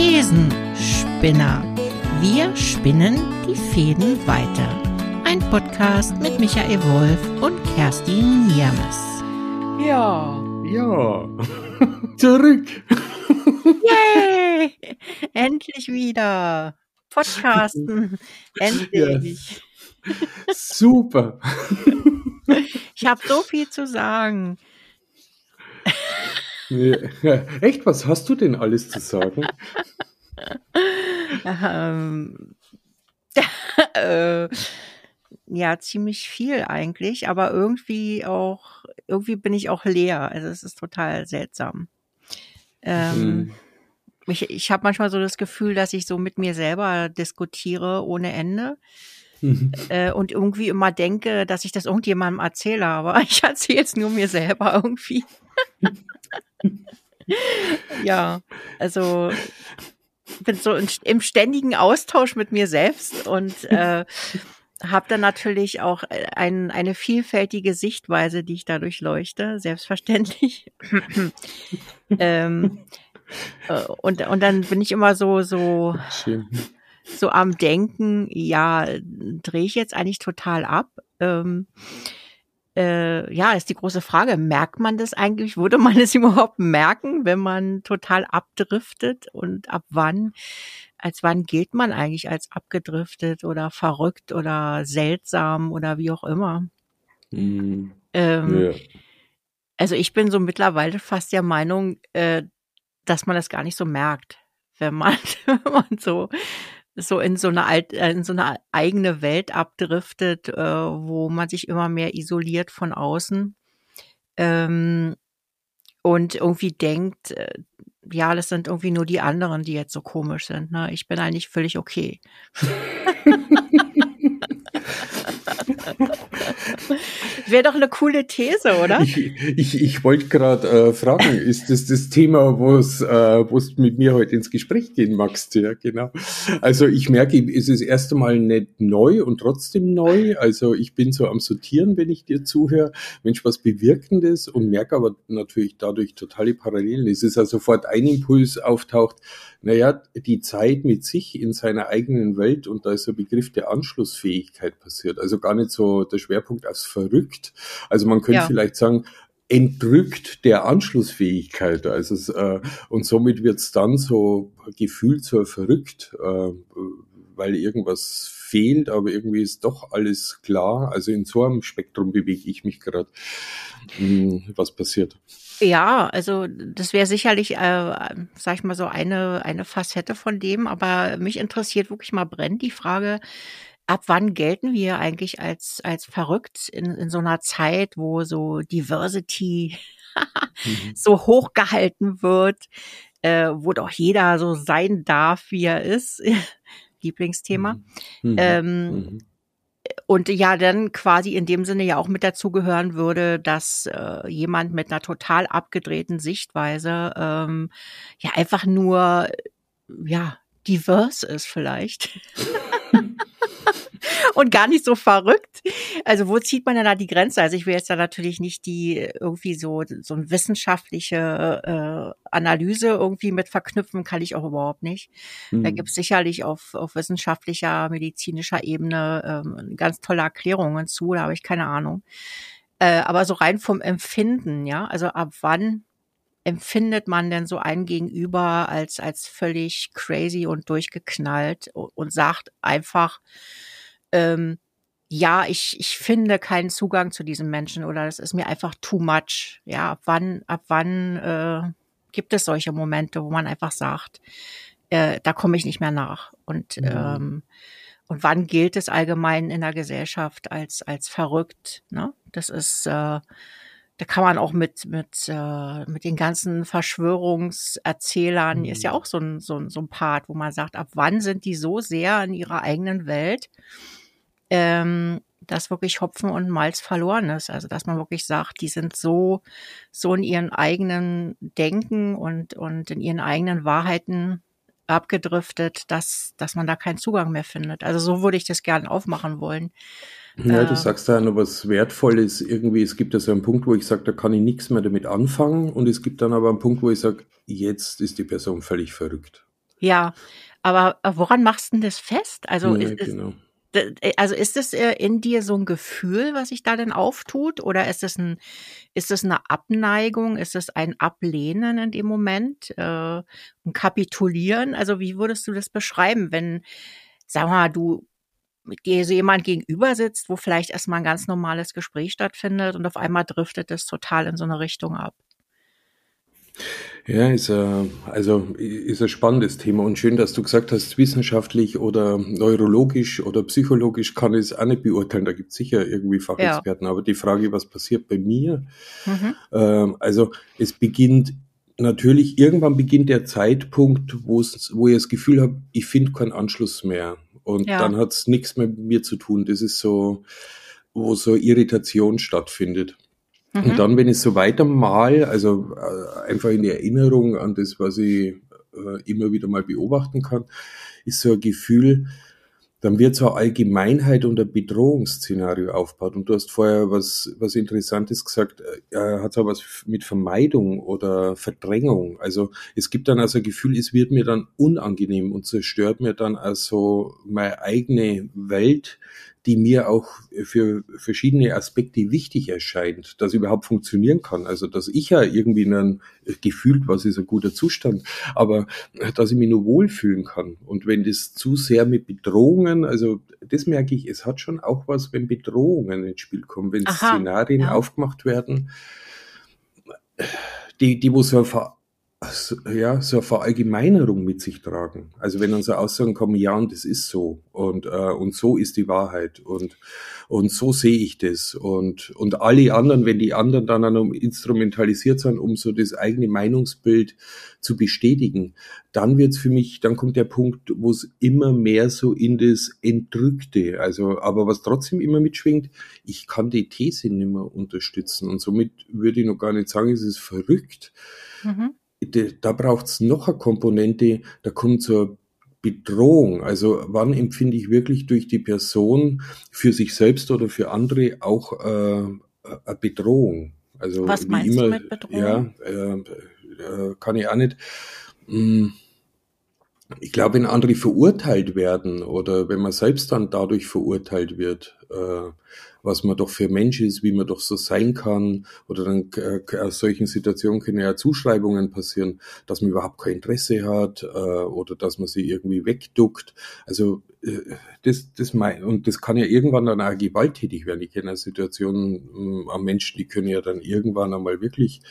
Thesenspinner. Wir spinnen die Fäden weiter. Ein Podcast mit Michael Wolf und Kerstin Niermes. Ja. Ja. Zurück. Yay! Endlich wieder. Podcasten. Endlich. Super. Ich habe so viel zu sagen. Ja, echt, was hast du denn alles zu sagen? Ähm, äh, ja, ziemlich viel eigentlich, aber irgendwie auch, irgendwie bin ich auch leer. Also es ist total seltsam. Ähm, Hm. Ich, ich habe manchmal so das Gefühl, dass ich so mit mir selber diskutiere ohne Ende äh, und irgendwie immer denke, dass ich das irgendjemandem erzähle, aber ich erzähle es nur mir selber irgendwie. ja, also bin so in, im ständigen Austausch mit mir selbst und äh, habe dann natürlich auch ein, eine vielfältige Sichtweise, die ich dadurch leuchte, selbstverständlich. ähm, äh, und, und dann bin ich immer so, so, Schön. so am Denken, ja, drehe ich jetzt eigentlich total ab? Ähm, äh, ja, ist die große Frage. Merkt man das eigentlich? Würde man es überhaupt merken, wenn man total abdriftet? Und ab wann, als wann gilt man eigentlich als abgedriftet oder verrückt oder seltsam oder wie auch immer? Hm. Ähm, Ja. Also ich bin so mittlerweile fast der Meinung, äh, dass man das gar nicht so merkt, wenn man, wenn man so so in so eine alt, äh, in so eine eigene Welt abdriftet, äh, wo man sich immer mehr isoliert von außen ähm, und irgendwie denkt, äh, ja, das sind irgendwie nur die anderen, die jetzt so komisch sind. Ne? Ich bin eigentlich völlig okay. Wäre doch eine coole These, oder? Ich, ich, ich wollte gerade äh, fragen, ist das das Thema, wo es äh, wo's mit mir heute ins Gespräch gehen magst? Ja, genau. Also ich merke, es ist erst einmal nicht neu und trotzdem neu. Also ich bin so am Sortieren, wenn ich dir zuhöre. Mensch, was Bewirkendes und merke aber natürlich dadurch totale Parallelen. Es ist also sofort ein Impuls auftaucht, naja, die Zeit mit sich in seiner eigenen Welt und da ist der Begriff der Anschlussfähigkeit passiert. Also gar nicht so der Schwerpunkt aufs Verrückt. Also man könnte Ja. vielleicht sagen, entrückt der Anschlussfähigkeit. Also es, äh, und somit wird es dann so gefühlt so verrückt, äh, weil irgendwas fehlt, aber irgendwie ist doch alles klar. Also in so einem Spektrum bewege ich mich gerade. Hm, Was passiert? Ja, also das wäre sicherlich, äh, sag ich mal so eine eine Facette von dem, aber mich interessiert wirklich mal brennend die Frage, ab wann gelten wir eigentlich als als verrückt in, in so einer Zeit, wo so Diversity Mhm. so hochgehalten wird, äh, wo doch jeder so sein darf, wie er ist. Lieblingsthema. Mhm. Ähm, Mhm. Und ja, dann quasi in dem Sinne ja auch mit dazugehören würde, dass äh, jemand mit einer total abgedrehten Sichtweise ähm, ja einfach nur ja divers ist vielleicht. Und gar nicht so verrückt. Also wo zieht man denn da die Grenze? Also ich will jetzt da natürlich nicht die irgendwie so so eine wissenschaftliche äh, Analyse irgendwie mit verknüpfen, kann ich auch überhaupt nicht. Da Mhm. gibt es sicherlich auf, auf wissenschaftlicher, medizinischer Ebene ähm, ganz tolle Erklärungen zu, da habe ich keine Ahnung. Äh, aber so rein vom Empfinden, ja, also ab wann empfindet man denn so ein Gegenüber als, als völlig crazy und durchgeknallt und, und sagt einfach, ähm, ja, ich, ich finde keinen Zugang zu diesem Menschen oder das ist mir einfach too much. Ja, ab wann, ab wann äh, gibt es solche Momente, wo man einfach sagt, äh, da komme ich nicht mehr nach. Und, Mhm. ähm, und wann gilt es allgemein in der Gesellschaft als, als verrückt? Ne? Das ist, äh, da kann man auch mit, mit, äh, mit den ganzen Verschwörungserzählern, ist ja Mhm. auch so ein, so, ein, so ein Part, wo man sagt, ab wann sind die so sehr in ihrer eigenen Welt, ähm, dass wirklich Hopfen und Malz verloren ist. Also dass man wirklich sagt, die sind so, so in ihren eigenen Denken und, und in ihren eigenen Wahrheiten abgedriftet, dass, dass man da keinen Zugang mehr findet. Also so würde ich das gerne aufmachen wollen. Ja, Äh, du sagst da noch was Wertvolles. Irgendwie, es gibt ja so einen Punkt, wo ich sage, da kann ich nichts mehr damit anfangen. Und es gibt dann aber einen Punkt, wo ich sage, jetzt ist die Person völlig verrückt. Ja, aber äh, woran machst du denn das fest? Also ja, ist, genau. Äh, also ist es äh, in dir so ein Gefühl, was sich da denn auftut? Oder ist es ein, ist es eine Abneigung? Ist es ein Ablehnen in dem Moment? Äh, ein Kapitulieren? Also wie würdest du das beschreiben, wenn, sag mal, du dir so jemand gegenüber sitzt, wo vielleicht erstmal ein ganz normales Gespräch stattfindet und auf einmal driftet es total in so eine Richtung ab? Ja, ist, äh, also ist ein spannendes Thema und schön, dass du gesagt hast, wissenschaftlich oder neurologisch oder psychologisch kann ich es auch nicht beurteilen. Da gibt es sicher irgendwie Fachexperten. Ja. Aber die Frage, was passiert bei mir? Mhm. Ähm, also es beginnt natürlich, irgendwann beginnt der Zeitpunkt, wo wo ich das Gefühl habe, ich finde keinen Anschluss mehr. Und ja. dann hat es nichts mehr mit mir zu tun. Das ist so, wo so Irritation stattfindet. Mhm. Und dann, wenn ich so weiter mal, also äh, einfach in Erinnerung an das, was ich äh, immer wieder mal beobachten kann, ist so ein Gefühl, dann wird so eine Allgemeinheit und ein Bedrohungsszenario aufgebaut. Und du hast vorher was, was Interessantes gesagt, äh, hat so was mit Vermeidung oder Verdrängung. Also es gibt dann also ein Gefühl, es wird mir dann unangenehm und zerstört mir dann also meine eigene Welt, die mir auch für verschiedene Aspekte wichtig erscheint, dass überhaupt funktionieren kann. Also, dass ich ja irgendwie in einem gefühlt, was ist ein guter Zustand, aber dass ich mich nur wohlfühlen kann. Und wenn das zu sehr mit Bedrohungen, also das merke ich, es hat schon auch was, wenn Bedrohungen ins Spiel kommen, wenn Aha, Szenarien ja. aufgemacht werden, die, die wo so ja, so eine Verallgemeinerung mit sich tragen. Also wenn dann so Aussagen kommen, ja, und das ist so. Und, äh, und so ist die Wahrheit. Und, und so sehe ich das. Und, und alle anderen, wenn die anderen dann, dann instrumentalisiert sind, um so das eigene Meinungsbild zu bestätigen, dann wird's für mich, dann kommt der Punkt, wo es immer mehr so in das Entrückte, also aber was trotzdem immer mitschwingt, ich kann die These nicht mehr unterstützen. Und somit würde ich noch gar nicht sagen, es ist verrückt. Mhm da braucht es noch eine Komponente, da kommt zur Bedrohung. Also wann empfinde ich wirklich durch die Person für sich selbst oder für andere auch äh, eine Bedrohung? Also Was meinst immer, du mit Bedrohung? Ja, äh, äh, kann ich auch nicht. Hm, ich glaube, wenn andere verurteilt werden oder wenn man selbst dann dadurch verurteilt wird, äh, was man doch für Mensch ist, wie man doch so sein kann. Oder dann äh, aus solchen Situationen können ja Zuschreibungen passieren, dass man überhaupt kein Interesse hat äh, oder dass man sie irgendwie wegduckt. Also äh, das, das mein, und das kann ja irgendwann dann auch gewalttätig werden. Ich kenne Situationen äh, am Menschen, die können ja dann irgendwann einmal wirklich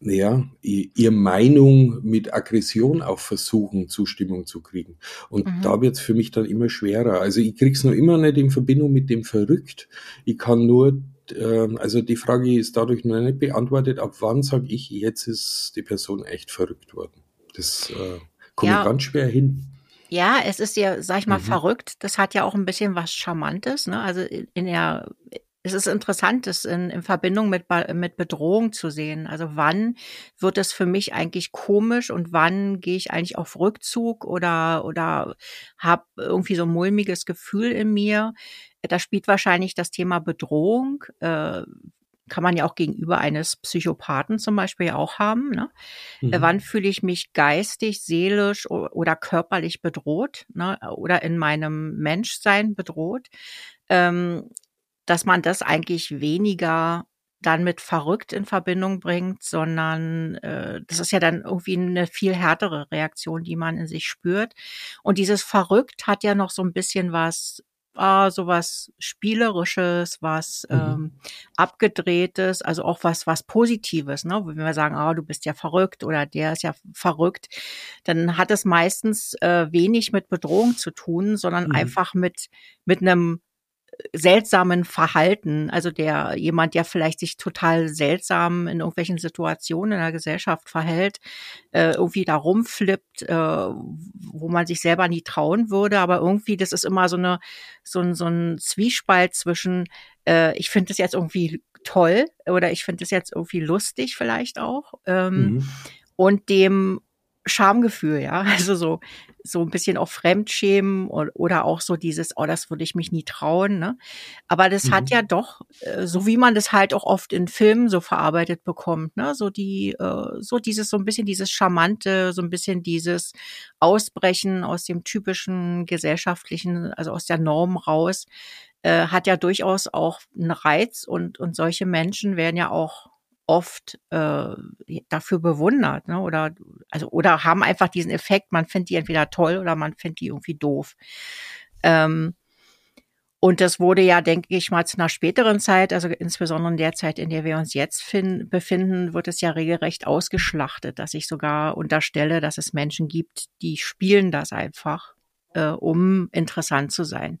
ja, ihr Meinung mit Aggression auch versuchen, Zustimmung zu kriegen. Und mhm. da wird's für mich dann immer schwerer. Also ich krieg's noch immer nicht in Verbindung mit dem verrückt. Ich kann nur, äh, also die Frage ist dadurch noch nicht beantwortet, ab wann sage ich, jetzt ist die Person echt verrückt worden. Das äh, komme ja. ich ganz schwer hin. Ja, es ist ja, sag ich mal, mhm. verrückt. Das hat ja auch ein bisschen was Charmantes. Ne? Also in der es ist interessant, das in, in Verbindung mit, mit Bedrohung zu sehen. Also wann wird es für mich eigentlich komisch und wann gehe ich eigentlich auf Rückzug oder, oder habe irgendwie so ein mulmiges Gefühl in mir. Da spielt wahrscheinlich das Thema Bedrohung. Äh, kann man ja auch gegenüber eines Psychopathen zum Beispiel auch haben. Ne? Mhm. Wann fühle ich mich geistig, seelisch oder körperlich bedroht ne? oder in meinem Menschsein bedroht? Ähm, dass man das eigentlich weniger dann mit verrückt in Verbindung bringt, sondern äh, das ist ja dann irgendwie eine viel härtere Reaktion, die man in sich spürt. Und dieses verrückt hat ja noch so ein bisschen was ah, so was spielerisches, was mhm. ähm, abgedrehtes, also auch was was positives, ne? Wenn wir sagen, ah, du bist ja verrückt oder der ist ja verrückt, dann hat es meistens äh, wenig mit Bedrohung zu tun, sondern mhm. einfach mit mit einem seltsamen Verhalten, also der jemand, der vielleicht sich total seltsam in irgendwelchen Situationen in der Gesellschaft verhält, äh, irgendwie da rumflippt, äh, wo man sich selber nie trauen würde, aber irgendwie, das ist immer so eine so ein, so ein Zwiespalt zwischen, äh, ich finde das jetzt irgendwie toll oder ich finde das jetzt irgendwie lustig vielleicht auch ähm, mhm. und dem Schamgefühl, ja. Also so, so ein bisschen auch Fremdschämen oder auch so dieses, oh, das würde ich mich nie trauen, ne? Aber das mhm. hat ja doch, äh, so wie man das halt auch oft in Filmen so verarbeitet bekommt, ne? So die, äh, so dieses, so ein bisschen dieses Charmante, so ein bisschen dieses Ausbrechen aus dem typischen gesellschaftlichen, also aus der Norm raus, äh, hat ja durchaus auch einen Reiz und, und solche Menschen werden ja auch oft äh, dafür bewundert, ne? Oder also oder haben einfach diesen Effekt, man findet die entweder toll oder man findet die irgendwie doof. Ähm, und das wurde ja, denke ich mal, zu einer späteren Zeit, also insbesondere in der Zeit, in der wir uns jetzt finden, befinden, wird es ja regelrecht ausgeschlachtet, dass ich sogar unterstelle, dass es Menschen gibt, die spielen das einfach, äh, um interessant zu sein.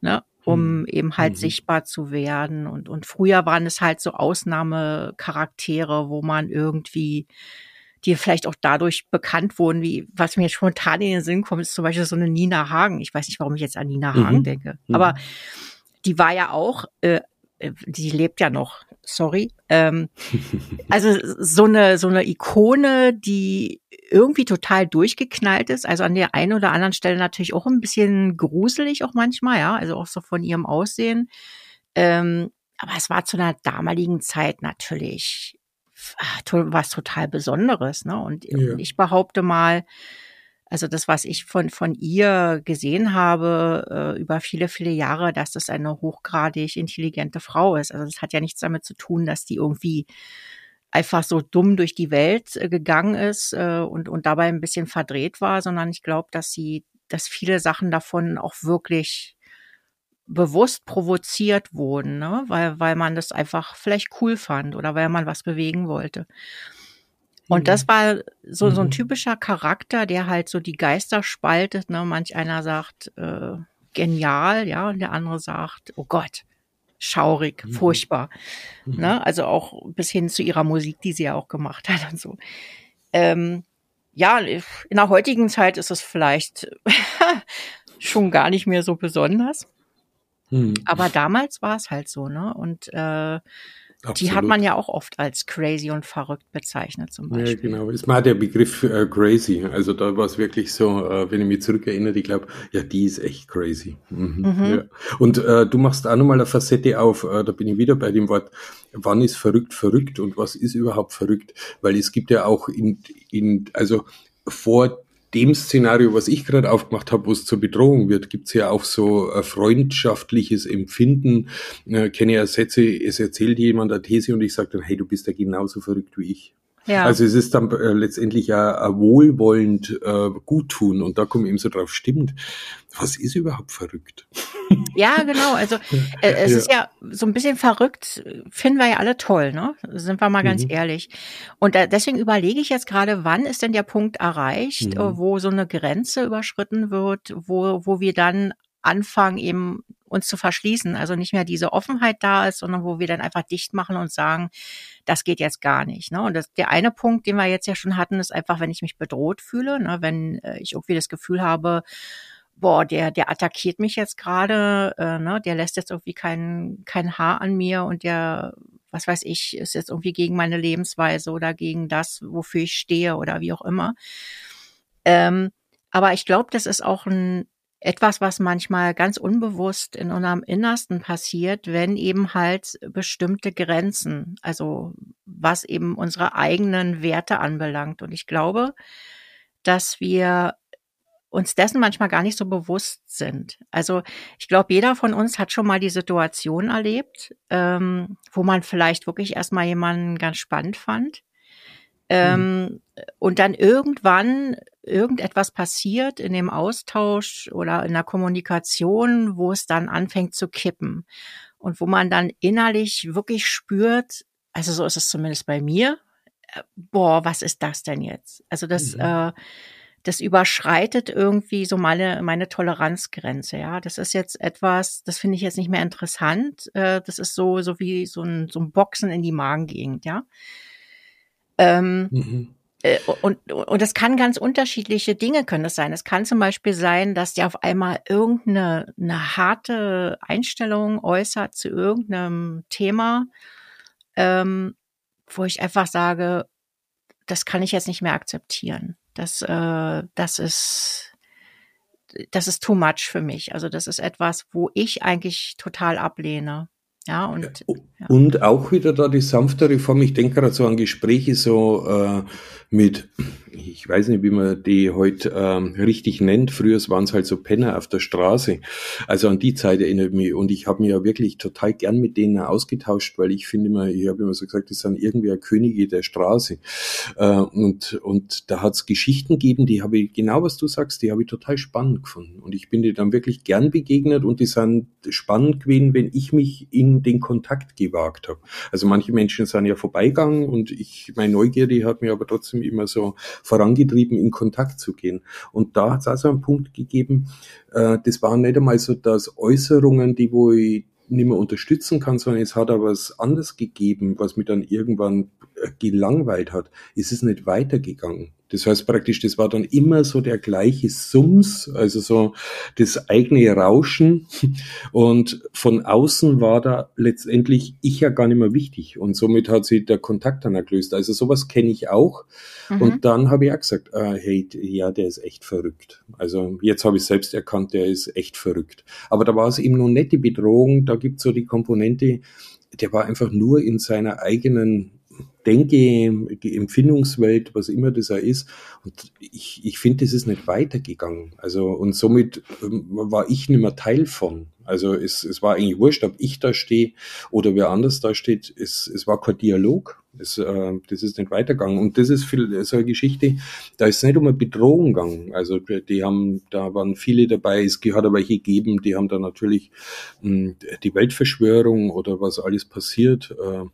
Ne? Um mhm. eben halt mhm. sichtbar zu werden. Und, und früher waren es halt so Ausnahmecharaktere, wo man irgendwie, die vielleicht auch dadurch bekannt wurden, wie, was mir jetzt spontan in den Sinn kommt, ist zum Beispiel so eine Nina Hagen. Ich weiß nicht, warum ich jetzt an Nina Hagen mhm. denke. Aber mhm. die war ja auch, äh, die lebt ja noch, sorry. Ähm, also so eine so eine Ikone, die irgendwie total durchgeknallt ist. Also an der einen oder anderen Stelle natürlich auch ein bisschen gruselig auch manchmal, ja. Also auch so von ihrem Aussehen. Ähm, aber es war zu einer damaligen Zeit natürlich ah, was total Besonderes, ne? Und ja. ich behaupte mal, also das, was ich von, von ihr gesehen habe äh, über viele, viele Jahre, dass das eine hochgradig intelligente Frau ist. Also das hat ja nichts damit zu tun, dass die irgendwie einfach so dumm durch die Welt äh, gegangen ist äh, und, und dabei ein bisschen verdreht war, sondern ich glaube, dass sie, dass viele Sachen davon auch wirklich bewusst provoziert wurden, ne? weil, weil man das einfach vielleicht cool fand oder weil man was bewegen wollte. Und das mhm. war so, so ein mhm. typischer Charakter, der halt so die Geister spaltet. Ne? Manch einer sagt äh, genial, ja, und der andere sagt, oh Gott, schaurig, mhm. furchtbar. Mhm. Ne? Also auch bis hin zu ihrer Musik, die sie ja auch gemacht hat und so. Ähm, ja, in der heutigen Zeit ist es vielleicht schon gar nicht mehr so besonders. Mhm. Aber damals war es halt so, ne? Und äh, Absolut. Die hat man ja auch oft als crazy und verrückt bezeichnet zum Beispiel. Ja, genau. Ist mal der Begriff äh, crazy. Also da war es wirklich so, äh, wenn ich mich zurückerinnere, ich glaube, ja, die ist echt crazy. Mhm. Mhm. Ja. Und äh, du machst auch nochmal eine Facette auf, äh, da bin ich wieder bei dem Wort, wann ist verrückt verrückt und was ist überhaupt verrückt? Weil es gibt ja auch in, in also vor dem Szenario, was ich gerade aufgemacht habe, wo es zur Bedrohung wird, gibt's ja auch so ein freundschaftliches Empfinden. Äh, kenne ja Sätze, es erzählt jemand eine These und ich sage dann, hey, du bist ja genauso verrückt wie ich. Ja. Also es ist dann äh, letztendlich ja ein wohlwollend äh, Guttun und da kommen eben so drauf, stimmt, was ist überhaupt verrückt? Ja, genau. Also äh, es ja. ist ja so ein bisschen verrückt, finden wir ja alle toll, ne? Sind wir mal ganz mhm. ehrlich. Und äh, deswegen überlege ich jetzt gerade, wann ist denn der Punkt erreicht, mhm. wo so eine Grenze überschritten wird, wo, wo wir dann anfangen, eben uns zu verschließen. Also nicht mehr diese Offenheit da ist, sondern wo wir dann einfach dicht machen und sagen, das geht jetzt gar nicht. Ne? Und das, der eine Punkt, den wir jetzt ja schon hatten, ist einfach, wenn ich mich bedroht fühle, ne? wenn äh, ich irgendwie das Gefühl habe, boah, der, der attackiert mich jetzt gerade, äh, ne, der lässt jetzt irgendwie kein, kein Haar an mir und der, was weiß ich, ist jetzt irgendwie gegen meine Lebensweise oder gegen das, wofür ich stehe oder wie auch immer. Ähm, aber ich glaube, das ist auch ein etwas, was manchmal ganz unbewusst in unserem Innersten passiert, wenn eben halt bestimmte Grenzen, also was eben unsere eigenen Werte anbelangt. Und ich glaube, dass wir uns dessen manchmal gar nicht so bewusst sind. Also ich glaube, jeder von uns hat schon mal die Situation erlebt, ähm, wo man vielleicht wirklich erstmal jemanden ganz spannend fand. Ähm, mhm. Und dann irgendwann irgendetwas passiert in dem Austausch oder in der Kommunikation, wo es dann anfängt zu kippen. Und wo man dann innerlich wirklich spürt, also so ist es zumindest bei mir, äh, boah, was ist das denn jetzt? Also das, mhm. äh, das überschreitet irgendwie so meine, meine Toleranzgrenze, ja. Das ist jetzt etwas, das finde ich jetzt nicht mehr interessant. Äh, das ist so, so wie so ein, so ein Boxen in die Magengegend, ja. Ähm, mhm. Äh, und, und das kann ganz unterschiedliche Dinge können das sein. Es kann zum Beispiel sein, dass der auf einmal irgendeine eine harte Einstellung äußert zu irgendeinem Thema, ähm, wo ich einfach sage, das kann ich jetzt nicht mehr akzeptieren Das, äh, das ist, das ist too much für mich. Also das ist etwas, wo ich eigentlich total ablehne. Ja, und, ja. und auch wieder da die sanftere Form. Ich denke gerade so an Gespräche so äh, mit, ich weiß nicht, wie man die heute ähm, richtig nennt. Früher waren es halt so Penner auf der Straße. Also an die Zeit erinnert mich. Und ich habe mich ja wirklich total gern mit denen ausgetauscht, weil ich finde immer, ich habe immer so gesagt, das sind irgendwie Könige der Straße. Äh, und, und da hat es Geschichten gegeben, die habe ich, genau was du sagst, die habe ich total spannend gefunden. Und ich bin dir dann wirklich gern begegnet und die sind spannend gewesen, wenn ich mich in den Kontakt gewagt habe. Also manche Menschen sind ja vorbeigegangen und ich, meine Neugierde hat mir aber trotzdem immer so vorangetrieben, in Kontakt zu gehen. Und da hat es also einen Punkt gegeben, äh, das waren nicht einmal so, dass Äußerungen, die wo ich nicht mehr unterstützen kann, sondern es hat aber was anderes gegeben, was mich dann irgendwann gelangweilt hat. Es ist nicht weitergegangen. Das heißt praktisch, das war dann immer so der gleiche Sums, also so das eigene Rauschen. Und von außen war da letztendlich ich ja gar nicht mehr wichtig. Und somit hat sich der Kontakt dann gelöst. Also sowas kenne ich auch. Mhm. Und dann habe ich auch gesagt, äh, hey, ja, der ist echt verrückt. Also jetzt habe ich selbst erkannt, der ist echt verrückt. Aber da war es eben noch nicht die Bedrohung. Da gibt es so die Komponente, der war einfach nur in seiner eigenen Denke, die Empfindungswelt, was immer das auch ist. Und ich, ich finde, das ist nicht weitergegangen. Also, und somit ähm, war ich nicht mehr Teil von. Also es, es war eigentlich wurscht, ob ich da stehe oder wer anders da steht. Es, es war kein Dialog. Es, äh, das ist nicht weitergegangen. Und das ist viel, so eine Geschichte, da ist es nicht um eine Bedrohung gegangen. Also die haben, da waren viele dabei, es hat aber welche gegeben, die haben da natürlich mh, hm, die Weltverschwörung oder was alles passiert. Äh,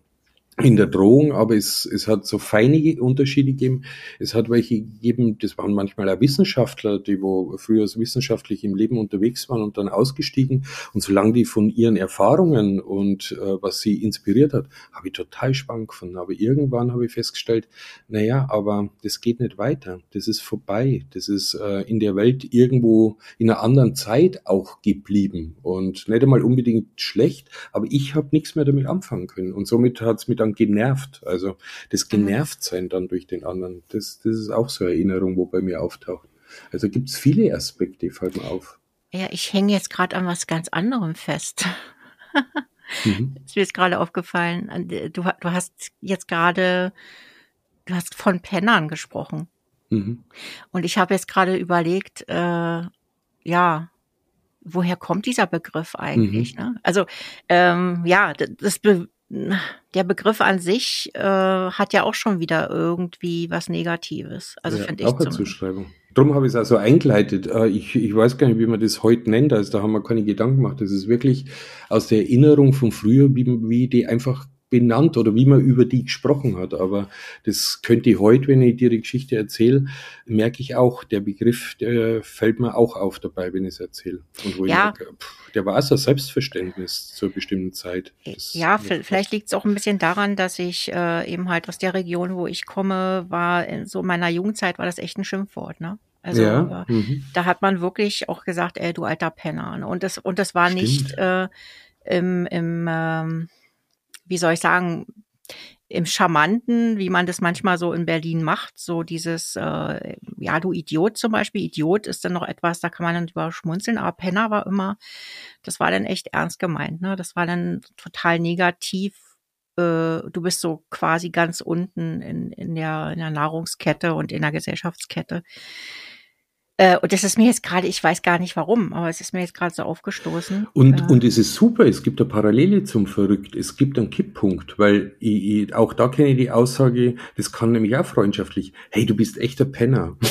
in der Drohung, aber es, es hat so feine Unterschiede gegeben. Es hat welche gegeben, das waren manchmal auch Wissenschaftler, die wo früher so wissenschaftlich im Leben unterwegs waren und dann ausgestiegen. Und solange die von ihren Erfahrungen und äh, was sie inspiriert hat, habe ich total spannend gefunden. Aber irgendwann habe ich festgestellt, na ja, aber das geht nicht weiter. Das ist vorbei. Das ist äh, in der Welt irgendwo in einer anderen Zeit auch geblieben. Und nicht einmal unbedingt schlecht, aber ich habe nichts mehr damit anfangen können. Und somit hat es mit dann genervt. Also das mhm. Genervtsein dann durch den anderen, das, das ist auch so eine Erinnerung, wo bei mir auftaucht. Also gibt es viele Aspekte, mir auf. Ja, ich hänge jetzt gerade an was ganz anderem fest. mhm. Ist mir jetzt gerade aufgefallen. Du, du hast jetzt gerade, du hast von Pennern gesprochen. Mhm. Und ich habe jetzt gerade überlegt, äh, ja, woher kommt dieser Begriff eigentlich? Mhm. Ne? Also ähm, ja, das, be der Begriff an sich äh, hat ja auch schon wieder irgendwie was Negatives. Also ja, finde ich. Auch eine Zuschreibung. Darum habe ich es also eingeleitet. Äh, ich, ich weiß gar nicht, wie man das heute nennt. Also da haben wir keine Gedanken gemacht. Das ist wirklich aus der Erinnerung von früher, wie, wie die einfach benannt oder wie man über die gesprochen hat. Aber das könnte heute, wenn ich dir die Geschichte erzähle, merke ich auch, der Begriff, der fällt mir auch auf dabei, wenn ich es erzähle. Und wo ja. ich merke, pff, der war so Selbstverständnis zur bestimmten Zeit. Das ja, vielleicht liegt es auch ein bisschen daran, dass ich äh, eben halt aus der Region, wo ich komme, war in so meiner Jugendzeit war das echt ein Schimpfwort, ne? Also ja, äh, mhm. da hat man wirklich auch gesagt, ey, du alter Penner. Ne? Und das und das war Stimmt. nicht äh, im, im ähm, wie soll ich sagen, im Charmanten, wie man das manchmal so in Berlin macht, so dieses, äh, ja, du Idiot zum Beispiel. Idiot ist dann noch etwas, da kann man dann drüber schmunzeln, aber Penner war immer, das war dann echt ernst gemeint, ne? Das war dann total negativ. Äh, du bist so quasi ganz unten in, in, der, in der Nahrungskette und in der Gesellschaftskette. Äh, und das ist mir jetzt gerade, ich weiß gar nicht warum, aber es ist mir jetzt gerade so aufgestoßen. Und, äh, und es ist super, es gibt eine Parallele zum Verrückt, es gibt einen Kipppunkt, weil ich, ich, auch da kenne ich die Aussage, das kann nämlich auch freundschaftlich, hey, du bist echter Penner.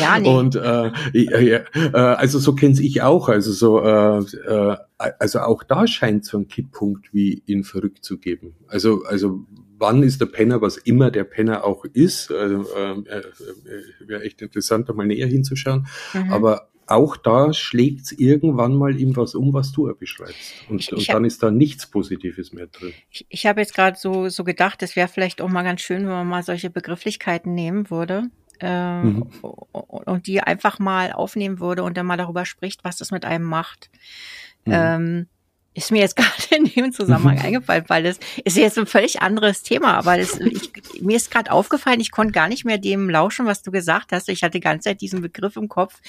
Ja, nee. Und äh, äh, äh, also so kenne ich auch, also so, äh, äh, also auch da scheint so ein Kipppunkt wie in Verrückt zu geben. Also, also wann ist der Penner, was immer der Penner auch ist. Also, ähm, äh, äh, Wäre echt interessant, da mal näher hinzuschauen. Mhm. Aber auch da schlägt es irgendwann mal ihm was um, was du beschreibst. Und, ich, ich und dann ist da nichts Positives mehr drin. Ich, ich habe jetzt gerade so, so gedacht, es wäre vielleicht auch mal ganz schön, wenn man mal solche Begrifflichkeiten nehmen würde. Äh, mhm. Und die einfach mal aufnehmen würde und dann mal darüber spricht, was das mit einem macht. Mhm. Ähm, ist mir jetzt gerade in dem Zusammenhang eingefallen, weil das ist jetzt ein völlig anderes Thema, aber das, ich, mir ist gerade aufgefallen, ich konnte gar nicht mehr dem lauschen, was du gesagt hast. Ich hatte die ganze Zeit diesen Begriff im Kopf,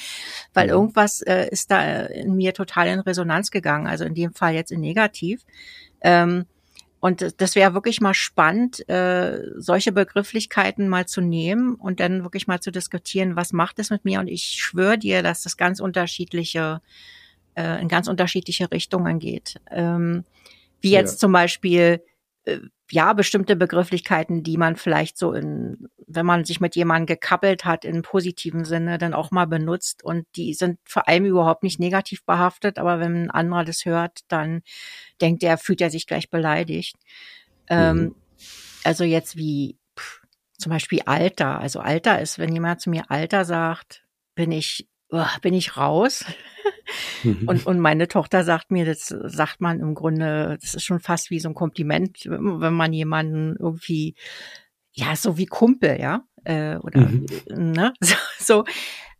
weil ja. irgendwas äh, ist da in mir total in Resonanz gegangen, also in dem Fall jetzt in negativ. Ähm, und das wäre wirklich mal spannend, äh, solche Begrifflichkeiten mal zu nehmen und dann wirklich mal zu diskutieren, was macht es mit mir? Und ich schwöre dir, dass das ganz unterschiedliche, äh, in ganz unterschiedliche Richtungen geht. Ähm, wie jetzt ja. zum Beispiel, äh, ja, bestimmte Begrifflichkeiten, die man vielleicht so in, wenn man sich mit jemandem gekappelt hat, im positiven Sinne, dann auch mal benutzt. Und die sind vor allem überhaupt nicht negativ behaftet, aber wenn ein anderer das hört, dann denkt er, fühlt er sich gleich beleidigt. Ähm, mhm. Ähm, also jetzt wie pff, zum Beispiel Alter. Also Alter ist, wenn jemand zu mir Alter sagt, bin ich, oh, bin ich raus. Mhm. Und, und meine Tochter sagt mir, das sagt man im Grunde, das ist schon fast wie so ein Kompliment, wenn man jemanden irgendwie, ja, so wie Kumpel, ja, äh, oder, mhm. ne, so, so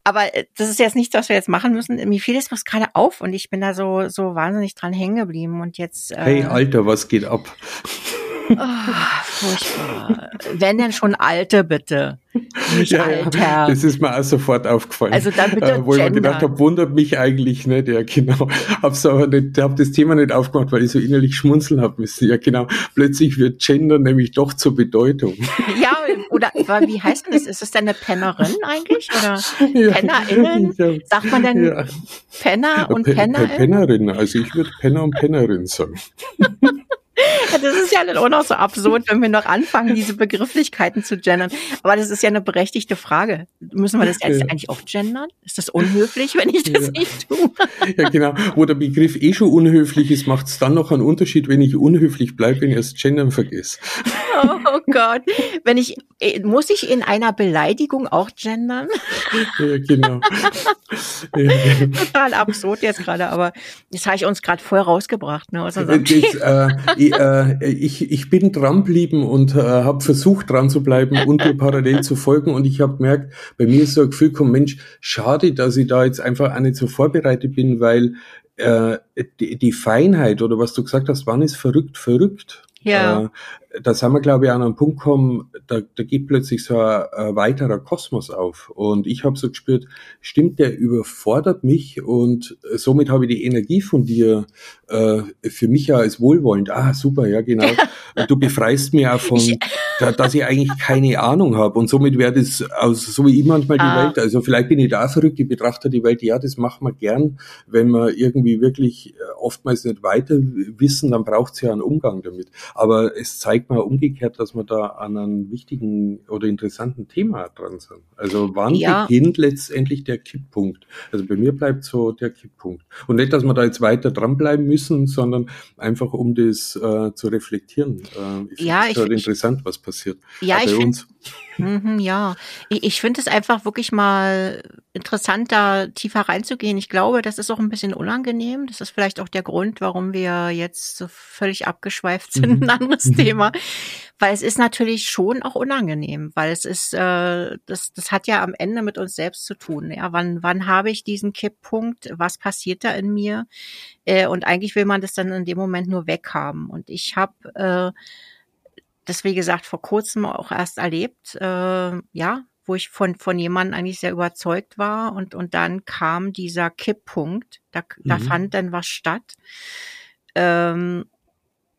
aber äh, das ist jetzt nichts, was wir jetzt machen müssen. Mir fiel das was gerade auf und ich bin da so, so wahnsinnig dran hängen geblieben und jetzt. Äh, hey, Alter, was geht ab? Oh, furchtbar. Wenn denn schon Alte, bitte. Nicht ja, Alter. Ja, das ist mir auch sofort aufgefallen. Also dann bitte äh, Wo ich mir gedacht habe, wundert mich eigentlich nicht. Ja, genau. Hab's aber nicht, hab das Thema nicht aufgemacht, weil ich so innerlich schmunzeln habe müssen. Ja, genau. Plötzlich wird Gender nämlich doch zur Bedeutung. Ja, oder wie heißt denn das? Ist es denn eine Pennerin eigentlich? Oder ja, PennerInnen? Ja. Sagt man denn ja. Penner und Pe Pennerin? Pennerin. Also ich würde Penner und Pennerin sagen. Das ist ja dann auch noch so absurd, wenn wir noch anfangen, diese Begrifflichkeiten zu gendern. Aber das ist ja eine berechtigte Frage. Müssen wir das jetzt ja. eigentlich auch gendern? Ist das unhöflich, wenn ich das ja. nicht tue? Ja, genau. Wo der Begriff eh schon unhöflich ist, macht es dann noch einen Unterschied, wenn ich unhöflich bleibe, wenn ich das Gendern vergesse. Oh Gott. Wenn ich, äh, muss ich in einer Beleidigung auch gendern? Ja, genau. Total absurd jetzt gerade, aber das habe ich uns gerade voll rausgebracht. Ne, das, äh, ich, äh, ich, ich bin dran geblieben und äh, habe versucht dran zu bleiben und dir parallel zu folgen und ich habe gemerkt, bei mir ist so ein Gefühl kommt, Mensch, schade, dass ich da jetzt einfach auch nicht so vorbereitet bin, weil äh, die, die Feinheit oder was du gesagt hast, wann ist verrückt, verrückt. Ja. Da sind wir, glaube ich, an einem Punkt gekommen, da, da geht plötzlich so ein, ein weiterer Kosmos auf. Und ich habe so gespürt, stimmt, der überfordert mich und somit habe ich die Energie von dir äh, für mich ja als wohlwollend. Ah, super, ja, genau. du befreist mich auch von, da, dass ich eigentlich keine Ahnung habe. Und somit wäre das, also, so wie ich manchmal die ah. Welt, also vielleicht bin ich da verrückt, ich betrachte die Welt, ja, das machen wir gern, wenn wir irgendwie wirklich äh, oftmals nicht weiter wissen, dann braucht es ja einen Umgang damit. Aber es zeigt, zeigt mal umgekehrt, dass wir da an einem wichtigen oder interessanten Thema dran sind. Also wann ja. beginnt letztendlich der Kipppunkt? Also bei mir bleibt so der Kipppunkt. Und nicht, dass wir da jetzt weiter dranbleiben müssen, sondern einfach um das äh, zu reflektieren. Äh, ich ja, ich halt interessant, was passiert. Ja, ich finde Mhm, ja, ich, ich finde es einfach wirklich mal interessant, da tiefer reinzugehen. Ich glaube, das ist auch ein bisschen unangenehm. Das ist vielleicht auch der Grund, warum wir jetzt so völlig abgeschweift sind, mhm. ein anderes mhm. Thema. Weil es ist natürlich schon auch unangenehm, weil es ist, äh, das, das hat ja am Ende mit uns selbst zu tun. Ja, wann, wann habe ich diesen Kipppunkt? Was passiert da in mir? Äh, und eigentlich will man das dann in dem Moment nur weghaben. Und ich habe äh, das, wie gesagt, vor kurzem auch erst erlebt, äh, ja, wo ich von, von jemandem eigentlich sehr überzeugt war. Und, und dann kam dieser Kipppunkt, da, mhm. da fand dann was statt, ähm,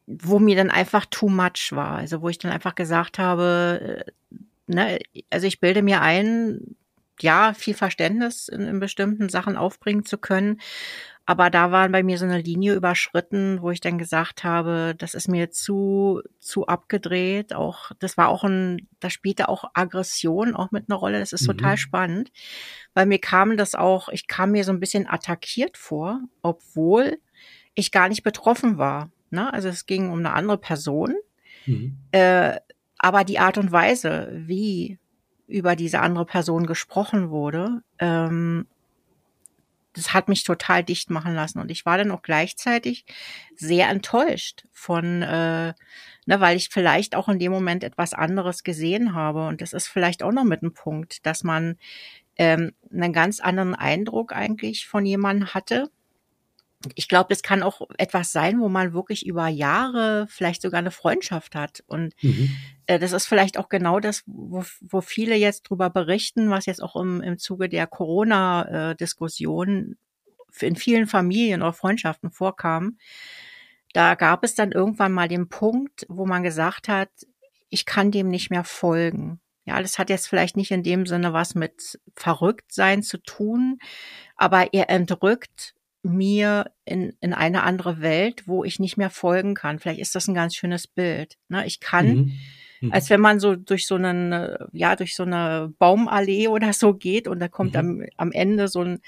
wo mir dann einfach too much war, also wo ich dann einfach gesagt habe, äh, ne, also ich bilde mir ein, ja, viel Verständnis in, in bestimmten Sachen aufbringen zu können, aber da war bei mir so eine Linie überschritten, wo ich dann gesagt habe, das ist mir zu, zu abgedreht. Auch, das war auch ein, da spielte auch Aggression auch mit einer Rolle. Das ist mhm. total spannend, weil mir kam das auch, ich kam mir so ein bisschen attackiert vor, obwohl ich gar nicht betroffen war. Ne? Also es ging um eine andere Person. Mhm. Äh, aber die Art und Weise, wie über diese andere Person gesprochen wurde, ähm, das hat mich total dicht machen lassen. Und ich war dann auch gleichzeitig sehr enttäuscht von, äh, ne, weil ich vielleicht auch in dem Moment etwas anderes gesehen habe. Und das ist vielleicht auch noch mit einem Punkt, dass man ähm, einen ganz anderen Eindruck eigentlich von jemandem hatte ich glaube, das kann auch etwas sein, wo man wirklich über Jahre vielleicht sogar eine Freundschaft hat. Und mhm. äh, das ist vielleicht auch genau das, wo, wo viele jetzt drüber berichten, was jetzt auch im, im Zuge der Corona-Diskussion in vielen Familien oder Freundschaften vorkam. Da gab es dann irgendwann mal den Punkt, wo man gesagt hat, ich kann dem nicht mehr folgen. Ja, das hat jetzt vielleicht nicht in dem Sinne was mit Verrücktsein zu tun, aber er entrückt mir in, in eine andere Welt, wo ich nicht mehr folgen kann. Vielleicht ist das ein ganz schönes Bild. Ne? Ich kann, mhm. Mhm. als wenn man so durch so einen, ja, durch so eine Baumallee oder so geht und da kommt mhm. am, am Ende so ein,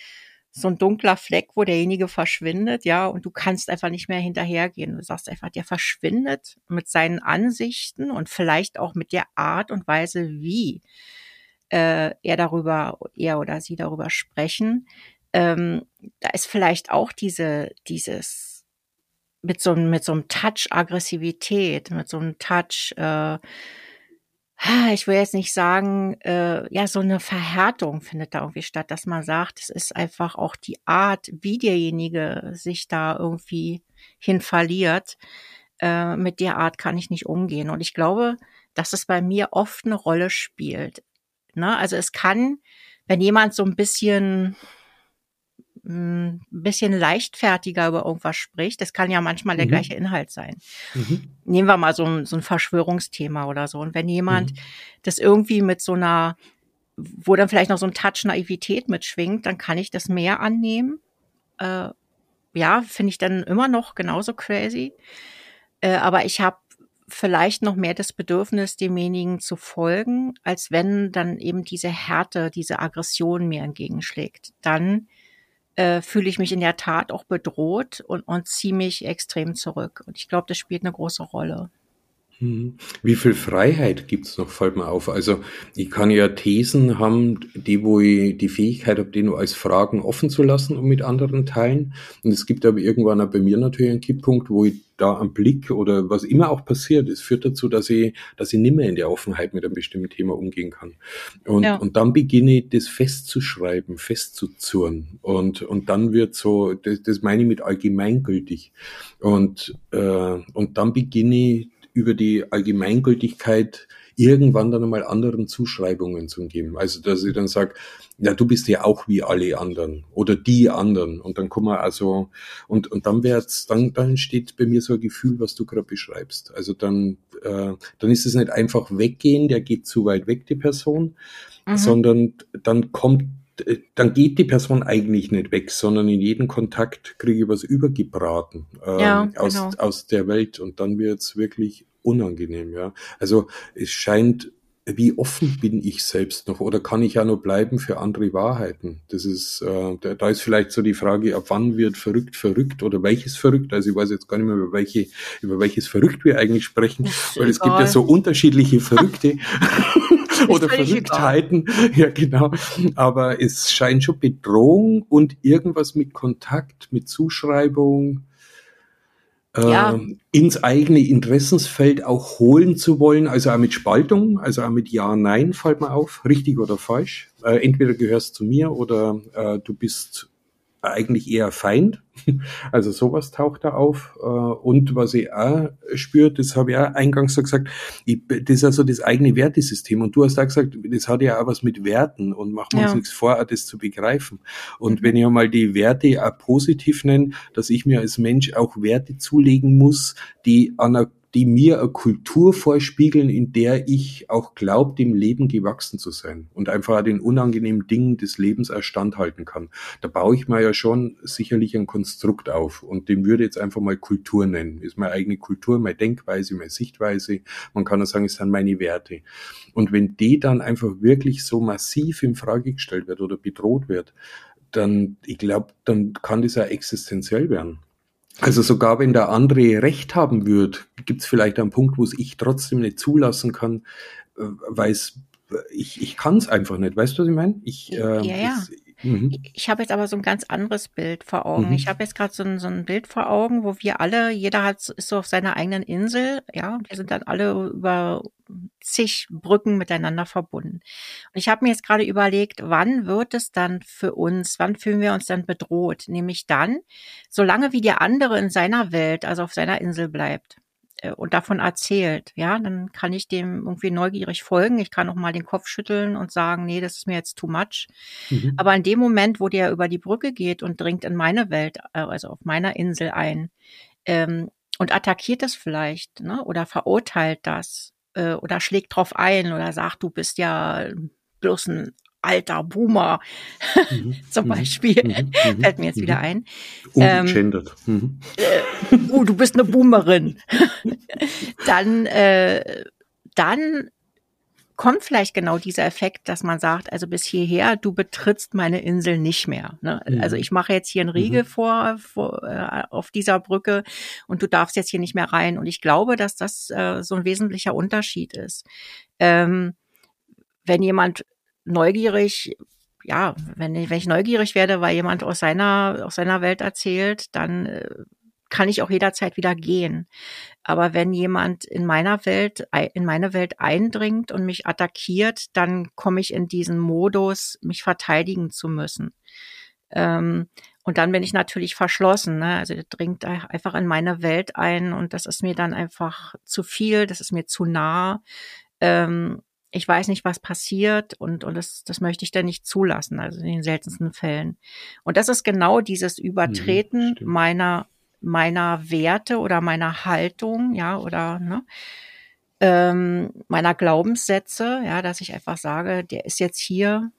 so ein dunkler Fleck, wo derjenige verschwindet, ja, und du kannst einfach nicht mehr hinterhergehen. Du sagst einfach, der verschwindet mit seinen Ansichten und vielleicht auch mit der Art und Weise, wie äh, er darüber, er oder sie darüber sprechen ähm, da ist vielleicht auch diese, dieses mit so, mit so einem Touch Aggressivität, mit so einem Touch, äh, ich will jetzt nicht sagen, äh, ja, so eine Verhärtung findet da irgendwie statt, dass man sagt, es ist einfach auch die Art, wie derjenige sich da irgendwie hin verliert. Äh, mit der Art kann ich nicht umgehen. Und ich glaube, dass es bei mir oft eine Rolle spielt. Ne? Also es kann, wenn jemand so ein bisschen, ein bisschen leichtfertiger über irgendwas spricht, das kann ja manchmal der mhm. gleiche Inhalt sein. Mhm. Nehmen wir mal so ein, so ein Verschwörungsthema oder so. Und wenn jemand mhm. das irgendwie mit so einer, wo dann vielleicht noch so ein Touch Naivität mitschwingt, dann kann ich das mehr annehmen. Äh, ja, finde ich dann immer noch genauso crazy. Äh, aber ich habe vielleicht noch mehr das Bedürfnis, demjenigen zu folgen, als wenn dann eben diese Härte, diese Aggression mir entgegenschlägt. Dann äh, fühle ich mich in der Tat auch bedroht und, und ziehe mich extrem zurück. Und ich glaube, das spielt eine große Rolle. Mhm. Wie viel Freiheit gibt's noch, fällt mir auf. Also ich kann ja Thesen haben, die, wo ich die Fähigkeit habe, die nur als Fragen offen zu lassen und mit anderen teilen. Und es gibt aber irgendwann auch bei mir natürlich einen Kipppunkt, wo ich da am Blick oder was immer auch passiert, es führt dazu, dass ich, dass ich nimmer in der Offenheit mit einem bestimmten Thema umgehen kann. Und, ja. und dann beginne ich das festzuschreiben, festzuzurren. Und, und dann wird so, das, das meine ich mit allgemeingültig. Und, äh, und dann beginne ich über die Allgemeingültigkeit irgendwann dann einmal anderen Zuschreibungen zu geben. Also, dass ich dann sage, ja, du bist ja auch wie alle anderen oder die anderen. Und dann kommen wir also, und, und dann wird's, dann, dann entsteht bei mir so ein Gefühl, was du gerade beschreibst. Also dann, äh, dann ist es nicht einfach weggehen, der geht zu weit weg, die Person, mhm. sondern dann kommt dann geht die Person eigentlich nicht weg, sondern in jedem Kontakt kriege ich was übergebraten äh, ja, aus, genau. aus der Welt und dann wird's wirklich unangenehm, ja. Also es scheint, wie offen bin ich selbst noch oder kann ich ja nur bleiben für andere Wahrheiten? Das ist, äh, da, da ist vielleicht so die Frage, ab wann wird verrückt verrückt oder welches verrückt? Also ich weiß jetzt gar nicht mehr, über welche, über welches verrückt wir eigentlich sprechen, weil es gibt ja so unterschiedliche Verrückte. oder Verrücktheiten. Ja, genau. Aber es scheint schon Bedrohung und irgendwas mit Kontakt, mit Zuschreibung, ja. äh, ins eigene Interessensfeld auch holen zu wollen, also auch mit Spaltung, also auch mit Ja, Nein, fällt mir auf, richtig oder falsch. Äh, entweder gehörst zu mir oder äh, du bist eigentlich eher Feind. Also sowas taucht da auf. Äh, und was ich auch spürt, das habe ich auch eingangs so gesagt, ich, das ist also das eigene Wertesystem. Und du hast auch gesagt, das hat ja auch was mit Werten und machen wir ja. uns nichts vor, das zu begreifen. Und mhm. wenn ich einmal die Werte auch positiv nenne, dass ich mir als Mensch auch Werte zulegen muss, die an einer die mir eine Kultur vorspiegeln, in der ich auch glaube, dem Leben gewachsen zu sein und einfach den unangenehmen Dingen des Lebens erstand halten kann. Da baue ich mir ja schon sicherlich ein Konstrukt auf und dem würde jetzt einfach mal Kultur nennen. Ist meine eigene Kultur, meine Denkweise, meine Sichtweise. Man kann auch sagen, es sind meine Werte. Und wenn die dann einfach wirklich so massiv in Frage gestellt wird oder bedroht wird, dann, ich glaube, dann kann das ja existenziell werden. Also sogar wenn der andere Recht haben wird, gibt es vielleicht einen Punkt, wo es ich trotzdem nicht zulassen kann, äh, weil es ich, ich kann es einfach nicht. Weißt du, was ich meine? Ich, äh, ja, ja. Mhm. Ich habe jetzt aber so ein ganz anderes Bild vor Augen. Mhm. Ich habe jetzt gerade so ein, so ein Bild vor Augen, wo wir alle, jeder hat ist so auf seiner eigenen Insel, ja, wir sind dann alle über zig Brücken miteinander verbunden. Und ich habe mir jetzt gerade überlegt, wann wird es dann für uns, wann fühlen wir uns dann bedroht? Nämlich dann, solange wie der andere in seiner Welt, also auf seiner Insel bleibt. Äh, und davon erzählt, ja, dann kann ich dem irgendwie neugierig folgen. Ich kann auch mal den Kopf schütteln und sagen, nee, das ist mir jetzt too much. Mhm. Aber in dem Moment, wo der über die Brücke geht und dringt in meine Welt, äh, also auf meiner Insel ein, ähm, und attackiert es vielleicht, ne, oder verurteilt das, äh, oder schlägt drauf ein oder sagt, du bist ja bloß ein alter Boomer mhm. zum mhm. Beispiel, mhm. mhm. fällt mir jetzt wieder mhm. ein. Ungegendert. Ähm, äh, oh, du bist eine Boomerin. dann, äh, dann kommt vielleicht genau dieser Effekt, dass man sagt, also bis hierher, du betrittst meine Insel nicht mehr. Ne? Mhm. Also ich mache jetzt hier einen Riegel mhm. vor, vor äh, auf dieser Brücke und du darfst jetzt hier nicht mehr rein. Und ich glaube, dass das äh, so ein wesentlicher Unterschied ist. Ähm, wenn jemand neugierig, ja, wenn ich, wenn ich neugierig werde, weil jemand aus seiner, aus seiner Welt erzählt, dann äh, kann ich auch jederzeit wieder gehen. Aber wenn jemand in meiner Welt, in meine Welt eindringt und mich attackiert, dann komme ich in diesen Modus, mich verteidigen zu müssen. Ähm, und dann bin ich natürlich verschlossen. Ne? Also der dringt einfach in meine Welt ein und das ist mir dann einfach zu viel, das ist mir zu nah. Ähm, ich weiß nicht, was passiert und, und das, das möchte ich dann nicht zulassen, also in den seltensten Fällen. Und das ist genau dieses Übertreten mhm, meiner, meiner Werte oder meiner Haltung, ja, oder ne, ähm, meiner Glaubenssätze, ja, dass ich einfach sage, der ist jetzt hier,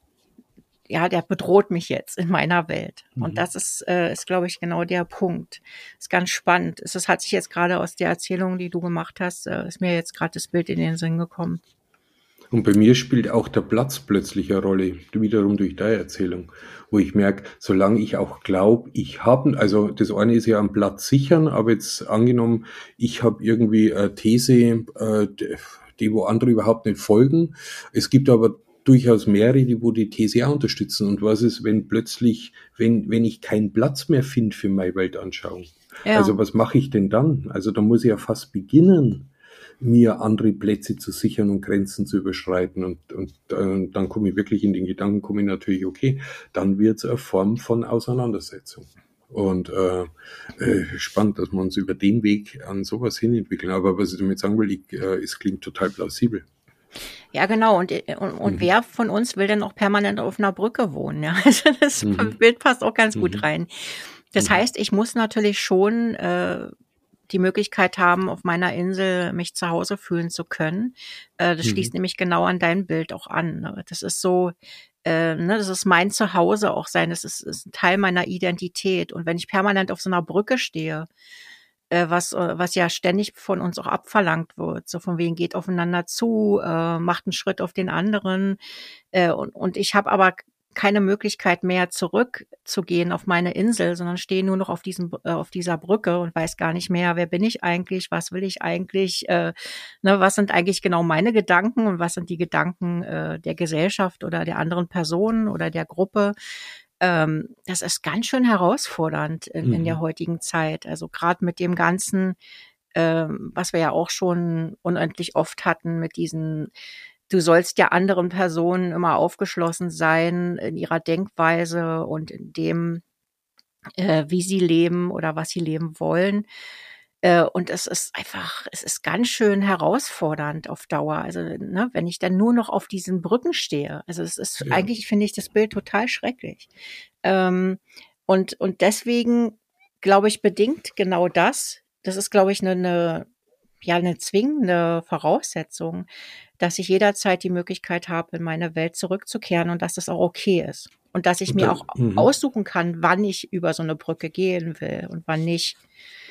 ja, der bedroht mich jetzt in meiner Welt. Mhm. Und das ist, äh, ist, glaube ich, genau der Punkt. Ist ganz spannend. Es hat sich jetzt gerade aus der Erzählung, die du gemacht hast, äh, ist mir jetzt gerade das Bild in den Sinn gekommen. Und bei mir spielt auch der Platz plötzlich eine Rolle, wiederum durch deine Erzählung, wo ich merke, solange ich auch glaube, ich habe, also das eine ist ja am Platz sichern, aber jetzt angenommen, ich habe irgendwie eine These, äh, die wo andere überhaupt nicht folgen. Es gibt aber durchaus mehrere, die wo die These auch unterstützen. Und was ist, wenn plötzlich, wenn, wenn ich keinen Platz mehr finde für meine Weltanschauung? Ja. Also was mache ich denn dann? Also da muss ich ja fast beginnen, mir andere Plätze zu sichern und Grenzen zu überschreiten. Und, und äh, dann komme ich wirklich in den Gedanken, komme ich natürlich, okay, dann wird es eine Form von Auseinandersetzung. Und äh, äh, spannend, dass wir uns über den Weg an sowas hin entwickeln. Aber was ich damit sagen will, ich, äh, es klingt total plausibel. Ja, genau. Und, und, und mhm. wer von uns will denn auch permanent auf einer Brücke wohnen? Ja, also das mhm. Bild passt auch ganz gut mhm. rein. Das mhm. heißt, ich muss natürlich schon äh, die Möglichkeit haben, auf meiner Insel mich zu Hause fühlen zu können. Äh, das mhm. schließt nämlich genau an dein Bild auch an. Ne? Das ist so, äh, ne, das ist mein Zuhause auch sein. Das ist, ist ein Teil meiner Identität. Und wenn ich permanent auf so einer Brücke stehe, äh, was, äh, was ja ständig von uns auch abverlangt wird, so von wegen geht aufeinander zu, äh, macht einen Schritt auf den anderen. Äh, und, und ich habe aber keine Möglichkeit mehr zurückzugehen auf meine Insel, sondern stehe nur noch auf diesem äh, auf dieser Brücke und weiß gar nicht mehr, wer bin ich eigentlich, was will ich eigentlich, äh, ne, was sind eigentlich genau meine Gedanken und was sind die Gedanken äh, der Gesellschaft oder der anderen Personen oder der Gruppe. Ähm, das ist ganz schön herausfordernd in, mhm. in der mhm. heutigen Zeit. Also gerade mit dem ganzen, ähm, was wir ja auch schon unendlich oft hatten, mit diesen du sollst ja anderen Personen immer aufgeschlossen sein in ihrer Denkweise und in dem, äh, wie sie leben oder was sie leben wollen. Äh, und es ist einfach, es ist ganz schön herausfordernd auf Dauer. Also, ne, wenn ich dann nur noch auf diesen Brücken stehe. Also es ist ja. eigentlich, finde ich, das Bild total schrecklich. Ähm, und, und deswegen glaube ich, bedingt genau das. Das ist, glaube ich, eine, eine ja eine zwingende Voraussetzung, dass ich jederzeit die Möglichkeit habe, in meine Welt zurückzukehren und dass das auch okay ist. Und dass ich und mir auch mh. aussuchen kann, wann ich über so eine Brücke gehen will und wann nicht.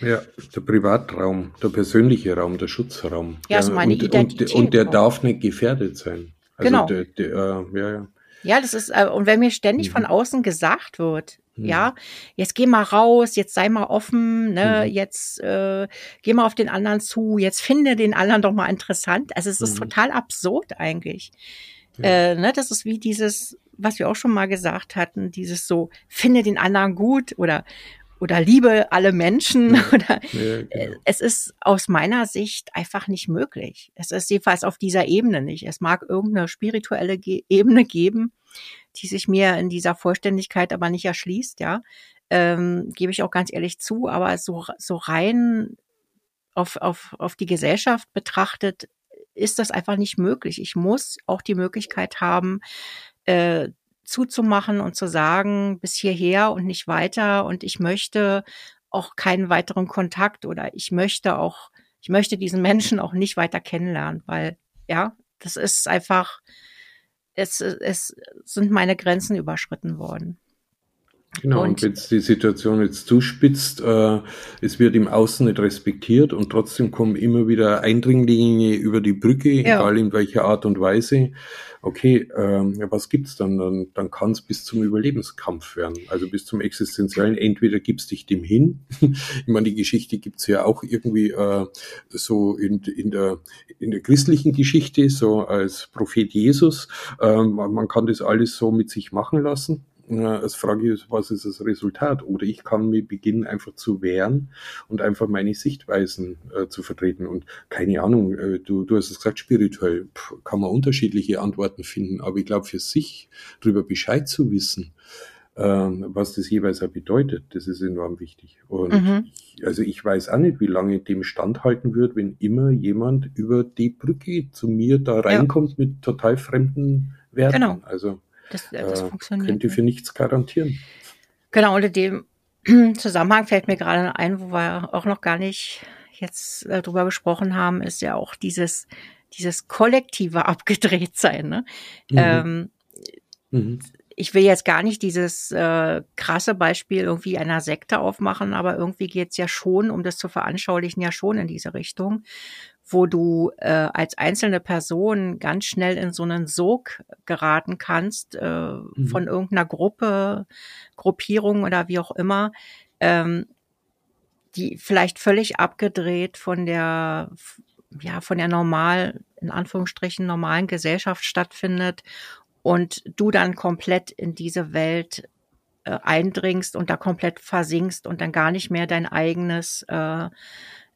Ja, der Privatraum, der persönliche Raum, der Schutzraum. Ja, also meine und, Identität. Und, und der auch. darf nicht gefährdet sein. Also genau. Der, der, äh, ja, ja. Ja, das ist, äh, und wenn mir ständig mhm. von außen gesagt wird, ja, jetzt geh mal raus, jetzt sei mal offen, ne, mhm. jetzt äh, geh mal auf den anderen zu, jetzt finde den anderen doch mal interessant. Also es ist mhm. total absurd eigentlich. Ja. Äh, ne, das ist wie dieses, was wir auch schon mal gesagt hatten, dieses so, finde den anderen gut oder oder liebe alle Menschen ja, oder ja, genau. es ist aus meiner Sicht einfach nicht möglich. Es ist jedenfalls auf dieser Ebene nicht. Es mag irgendeine spirituelle Ge Ebene geben, die sich mir in dieser Vollständigkeit aber nicht erschließt, ja. Ähm, gebe ich auch ganz ehrlich zu, aber so, so rein auf, auf, auf die Gesellschaft betrachtet, ist das einfach nicht möglich. Ich muss auch die Möglichkeit haben, äh, zuzumachen und zu sagen, bis hierher und nicht weiter und ich möchte auch keinen weiteren Kontakt oder ich möchte auch, ich möchte diesen Menschen auch nicht weiter kennenlernen, weil ja, das ist einfach, es, es sind meine Grenzen überschritten worden. Genau, und, und wenn die Situation jetzt zuspitzt, äh, es wird im Außen nicht respektiert und trotzdem kommen immer wieder Eindringlinge über die Brücke, ja. egal in welcher Art und Weise. Okay, ähm, ja, was gibt's dann? Dann, dann kann es bis zum Überlebenskampf werden, also bis zum existenziellen. Entweder gibst dich dem hin. ich meine, die Geschichte gibt's ja auch irgendwie äh, so in, in, der, in der christlichen Geschichte, so als Prophet Jesus. Ähm, man kann das alles so mit sich machen lassen. Als Frage ist, was ist das Resultat? Oder ich kann mir beginnen, einfach zu wehren und einfach meine Sichtweisen äh, zu vertreten. Und keine Ahnung, äh, du, du hast es gesagt, spirituell pff, kann man unterschiedliche Antworten finden, aber ich glaube, für sich darüber Bescheid zu wissen, ähm, was das jeweils auch bedeutet, das ist enorm wichtig. Und mhm. ich, also ich weiß auch nicht, wie lange dem standhalten wird, wenn immer jemand über die Brücke zu mir da reinkommt ja. mit total fremden Werten. Genau. Also das, äh, das äh, funktioniert. Könnt ihr für nichts garantieren. Genau, unter dem Zusammenhang fällt mir gerade ein, wo wir auch noch gar nicht jetzt äh, drüber gesprochen haben, ist ja auch dieses, dieses kollektive Abgedrehtsein. Ne? Mhm. Ähm, mhm. Ich will jetzt gar nicht dieses äh, krasse Beispiel irgendwie einer Sekte aufmachen, aber irgendwie geht's ja schon, um das zu veranschaulichen, ja schon in diese Richtung wo du äh, als einzelne Person ganz schnell in so einen Sog geraten kannst äh, mhm. von irgendeiner Gruppe, Gruppierung oder wie auch immer, ähm, die vielleicht völlig abgedreht von der ja von der normal in Anführungsstrichen normalen Gesellschaft stattfindet und du dann komplett in diese Welt äh, eindringst und da komplett versinkst und dann gar nicht mehr dein eigenes äh,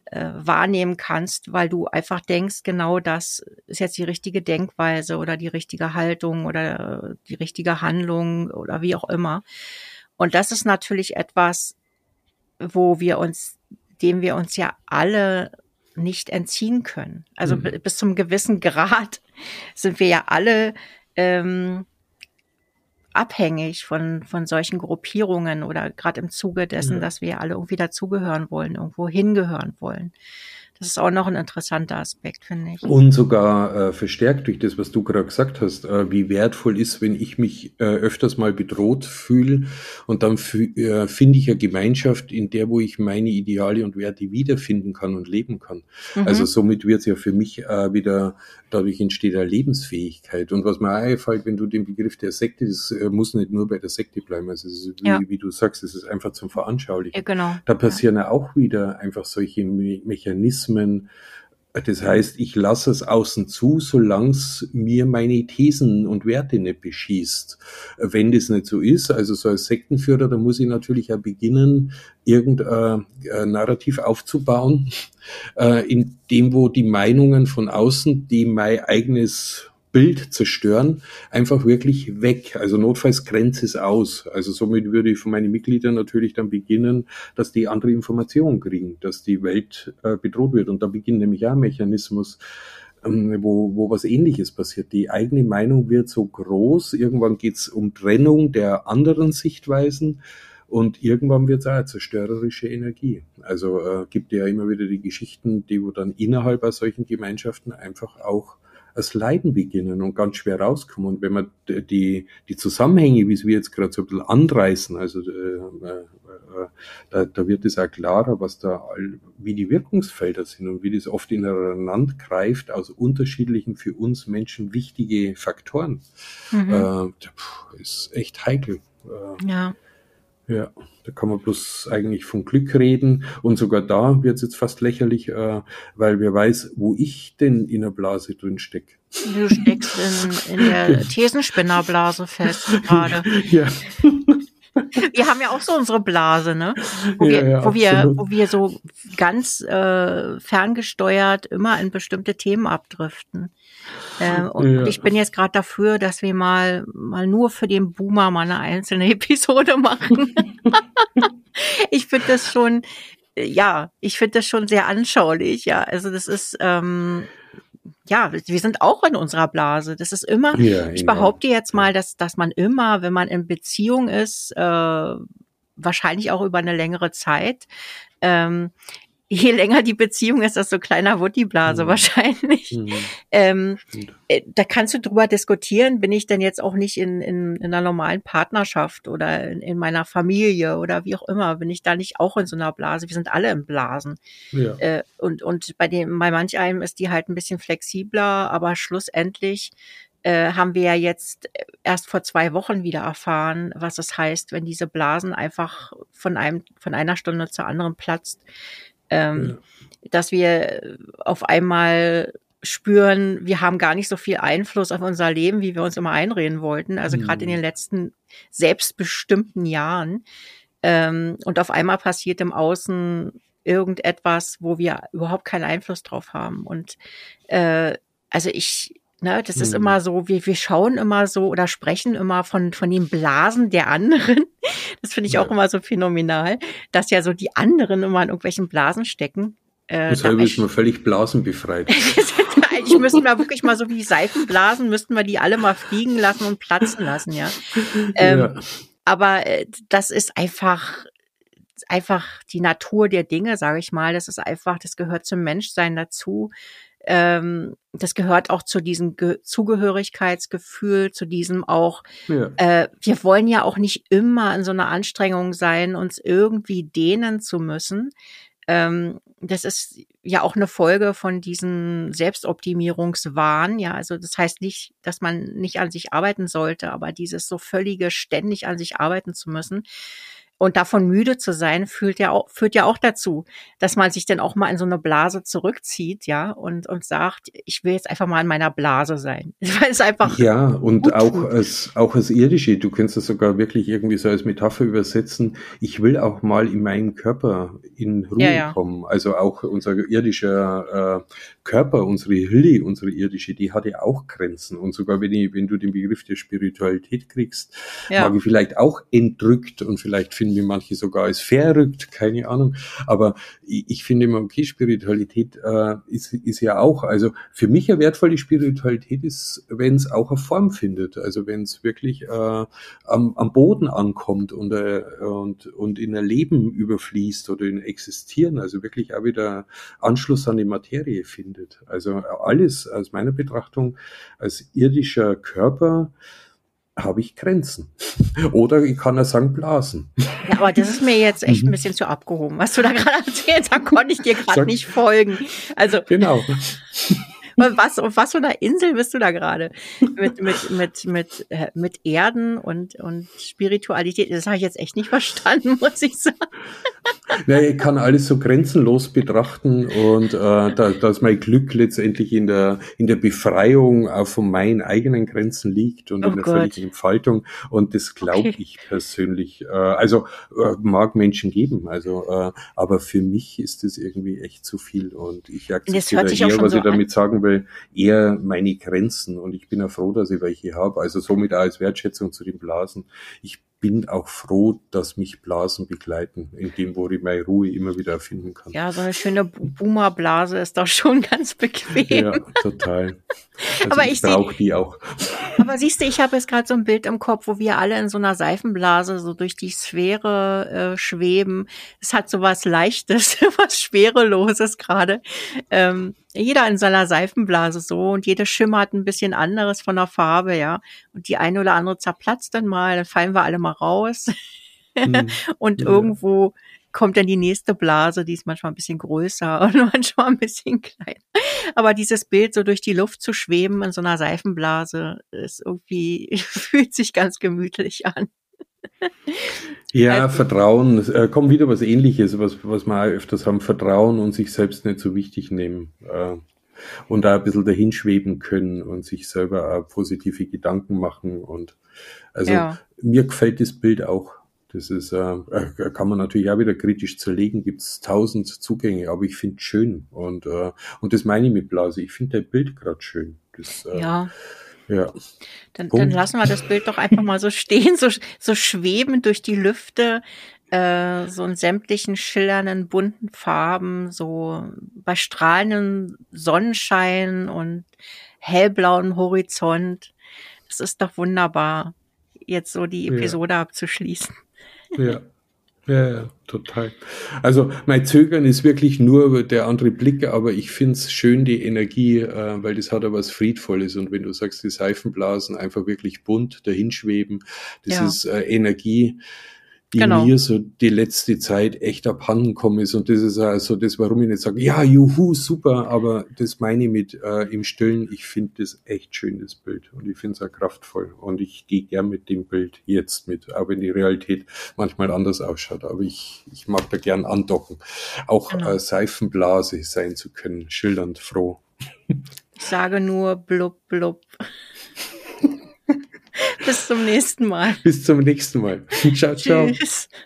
äh, wahrnehmen kannst, weil du einfach denkst, genau das ist jetzt die richtige Denkweise oder die richtige Haltung oder die richtige Handlung oder wie auch immer. Und das ist natürlich etwas, wo wir uns, dem wir uns ja alle nicht entziehen können. Also mhm. bis zum gewissen Grad sind wir ja alle ähm, abhängig von, von solchen Gruppierungen oder gerade im Zuge dessen, ja. dass wir alle irgendwie dazugehören wollen, irgendwo hingehören wollen. Das ist auch noch ein interessanter Aspekt, finde ich. Und sogar äh, verstärkt durch das, was du gerade gesagt hast, äh, wie wertvoll ist, wenn ich mich äh, öfters mal bedroht fühle und dann äh, finde ich eine Gemeinschaft, in der, wo ich meine Ideale und Werte wiederfinden kann und leben kann. Mhm. Also somit wird es ja für mich äh, wieder, dadurch entsteht eine Lebensfähigkeit. Und was mir auch einfällt, wenn du den Begriff der Sekte, das äh, muss nicht nur bei der Sekte bleiben, also ist, wie, ja. wie, du sagst, es ist einfach zum Veranschaulichen. Ja, genau. Da passieren ja. auch wieder einfach solche Me Mechanismen. Das heißt, ich lasse es außen zu, solange es mir meine Thesen und Werte nicht beschießt. Wenn das nicht so ist, also so als Sektenführer, dann muss ich natürlich auch beginnen, irgendein äh, Narrativ aufzubauen, äh, in dem, wo die Meinungen von außen, die mein eigenes Bild zerstören, einfach wirklich weg. Also notfalls grenzt es aus. Also somit würde ich von meinen Mitgliedern natürlich dann beginnen, dass die andere Informationen kriegen, dass die Welt äh, bedroht wird. Und da beginnt nämlich auch ein Mechanismus, ähm, wo, wo was ähnliches passiert. Die eigene Meinung wird so groß, irgendwann geht es um Trennung der anderen Sichtweisen. Und irgendwann wird es auch eine zerstörerische Energie. Also äh, gibt ja immer wieder die Geschichten, die wo dann innerhalb solchen Gemeinschaften einfach auch als Leiden beginnen und ganz schwer rauskommen. Und wenn man die, die Zusammenhänge, wie wir jetzt gerade so ein bisschen anreißen, also äh, äh, äh, da, da wird es auch klarer, was da, wie die Wirkungsfelder sind und wie das oft ineinander greift aus unterschiedlichen für uns Menschen wichtige Faktoren. Mhm. Äh, ist echt heikel. Äh, ja. Ja, da kann man bloß eigentlich von Glück reden und sogar da wird es jetzt fast lächerlich, äh, weil wer weiß, wo ich denn in der Blase drin stecke. Du steckst in, in der Thesenspinnerblase fest gerade. Ja. Wir haben ja auch so unsere Blase, ne? Wo, ja, wir, ja, wo, wir, wo wir so ganz äh, ferngesteuert immer in bestimmte Themen abdriften. Ähm, und ja. ich bin jetzt gerade dafür, dass wir mal mal nur für den Boomer mal eine einzelne Episode machen. ich finde das schon, ja, ich finde das schon sehr anschaulich. Ja, also das ist ähm, ja, wir sind auch in unserer Blase. Das ist immer, ja, ich behaupte jetzt mal, dass, dass man immer, wenn man in Beziehung ist, äh, wahrscheinlich auch über eine längere Zeit, ähm, je länger die Beziehung ist, desto kleiner wird die Blase mhm. wahrscheinlich. Mhm. Ähm, äh, da kannst du drüber diskutieren, bin ich denn jetzt auch nicht in, in, in einer normalen Partnerschaft oder in, in, meiner Familie oder wie auch immer, bin ich da nicht auch in so einer Blase? Wir sind alle in Blasen. Ja. Äh, und, und bei dem, bei manch einem ist die halt ein bisschen flexibler, aber schlussendlich äh, haben wir ja jetzt erst vor zwei Wochen wieder erfahren, was es heißt, wenn diese Blasen einfach von einem, von einer Stunde zur anderen platzt ähm, ja. dass wir auf einmal spüren, wir haben gar nicht so viel Einfluss auf unser Leben, wie wir uns immer einreden wollten. Also mhm. gerade in den letzten selbstbestimmten Jahren. Ähm, und auf einmal passiert im Außen irgendetwas, wo wir überhaupt keinen Einfluss drauf haben. Und äh, also ich, Ne, das ist hm. immer so, wir, wir schauen immer so oder sprechen immer von, von den Blasen der anderen. Das finde ich ja. auch immer so phänomenal, dass ja so die anderen immer in irgendwelchen Blasen stecken. Äh, Deshalb ist man völlig blasenbefreit. Eigentlich müssten wir wirklich mal so wie Seifenblasen, müssten wir die alle mal fliegen lassen und platzen lassen, ja. Ähm, ja. Aber äh, das ist einfach, einfach die Natur der Dinge, sage ich mal. Das ist einfach, das gehört zum Menschsein dazu ähm, das gehört auch zu diesem Ge Zugehörigkeitsgefühl, zu diesem auch, ja. äh, wir wollen ja auch nicht immer in so einer Anstrengung sein, uns irgendwie dehnen zu müssen. Ähm, das ist ja auch eine Folge von diesem Selbstoptimierungswahn. Ja, also das heißt nicht, dass man nicht an sich arbeiten sollte, aber dieses so völlige ständig an sich arbeiten zu müssen, und davon müde zu sein, führt ja auch, führt ja auch dazu, dass man sich dann auch mal in so eine Blase zurückzieht, ja, und, und sagt, ich will jetzt einfach mal in meiner Blase sein. Weil es einfach. Ja, und auch als, auch als irdische, du kannst das sogar wirklich irgendwie so als Metapher übersetzen. Ich will auch mal in meinen Körper in Ruhe ja, ja. kommen. Also auch unser irdischer äh, Körper, unsere Hülle, unsere irdische, die hat ja auch Grenzen. Und sogar wenn, ich, wenn du den Begriff der Spiritualität kriegst, ja. mag ich vielleicht auch entrückt und vielleicht finden manche sogar als verrückt, keine Ahnung. Aber ich, ich finde immer, okay, Spiritualität äh, ist, ist ja auch, also für mich eine wertvolle Spiritualität ist, wenn es auch eine Form findet. Also wenn es wirklich äh, am, am Boden ankommt und, äh, und, und in ein Leben überfließt oder in Existieren, also wirklich auch wieder Anschluss an die Materie findet. Also alles aus meiner Betrachtung als irdischer Körper habe ich Grenzen. Oder ich kann ja sagen Blasen. Ja, aber das ist mir jetzt echt ein mhm. bisschen zu abgehoben, was du da gerade erzählt Da konnte ich dir gerade nicht folgen. Also genau. Was, auf was für einer Insel bist du da gerade? Mit, mit, mit, mit, äh, mit Erden und, und Spiritualität. Das habe ich jetzt echt nicht verstanden, muss ich sagen. Ja, ich kann alles so grenzenlos betrachten und äh, da, da ist mein Glück letztendlich in der, in der Befreiung auch von meinen eigenen Grenzen liegt und oh in der Gott. völligen Entfaltung. Und das glaube okay. ich persönlich. Äh, also äh, mag Menschen geben, also äh, aber für mich ist das irgendwie echt zu viel und ich akzeptiere eher, was so ich damit sagen will, eher meine Grenzen und ich bin ja froh, dass ich welche habe. Also somit auch als Wertschätzung zu den Blasen. Ich bin auch froh, dass mich Blasen begleiten, in dem, wo ich meine Ruhe immer wieder erfinden kann. Ja, so eine schöne Boomerblase ist doch schon ganz bequem. Ja, total. Also aber ich, brauche die auch. Aber siehst du, ich habe jetzt gerade so ein Bild im Kopf, wo wir alle in so einer Seifenblase so durch die Sphäre äh, schweben. Es hat so was Leichtes, was Schwereloses gerade. Ähm, jeder in seiner Seifenblase so und jede schimmert ein bisschen anderes von der Farbe, ja. Und die eine oder andere zerplatzt dann mal, dann fallen wir alle mal raus. Hm. und ja. irgendwo kommt dann die nächste Blase, die ist manchmal ein bisschen größer und manchmal ein bisschen kleiner. Aber dieses Bild so durch die Luft zu schweben in so einer Seifenblase ist irgendwie, fühlt sich ganz gemütlich an. Ja, also, Vertrauen. Äh, kommt wieder was ähnliches, was, was wir auch öfters haben. Vertrauen und sich selbst nicht so wichtig nehmen. Äh, und da ein bisschen dahinschweben können und sich selber auch positive Gedanken machen. Und also ja. mir gefällt das Bild auch. Das ist, äh, äh kann man natürlich auch wieder kritisch zerlegen, gibt es tausend Zugänge, aber ich finde es schön. Und, äh, und das meine ich mit Blase. Ich finde dein Bild gerade schön. Das, äh, ja. Ja. Dann, dann lassen wir das Bild doch einfach mal so stehen, so, so schweben durch die Lüfte, äh, so in sämtlichen schillernden, bunten Farben, so bei strahlendem Sonnenschein und hellblauen Horizont. Es ist doch wunderbar, jetzt so die Episode ja. abzuschließen. Ja. Ja, ja, total. Also mein Zögern ist wirklich nur der andere Blick, aber ich find's schön, die Energie, äh, weil das hat ja was Friedvolles. Und wenn du sagst, die Seifenblasen einfach wirklich bunt dahinschweben, das ja. ist äh, Energie, die genau. mir so die letzte Zeit echt abhanden kommen ist. Und das ist also das, warum ich nicht sage, ja, juhu, super, aber das meine ich mit äh, im Stillen, ich finde das echt schön, das Bild. Und ich finde es auch kraftvoll. Und ich gehe gern mit dem Bild jetzt mit, auch wenn die Realität manchmal anders ausschaut. Aber ich, ich mag da gern andocken. Auch genau. äh, Seifenblase sein zu können, schildernd froh. Ich sage nur blub blub. Bis zum nächsten Mal. Bis zum nächsten Mal. Ciao, ciao. Tschüss.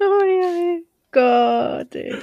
Oh, ja, Gott, ey.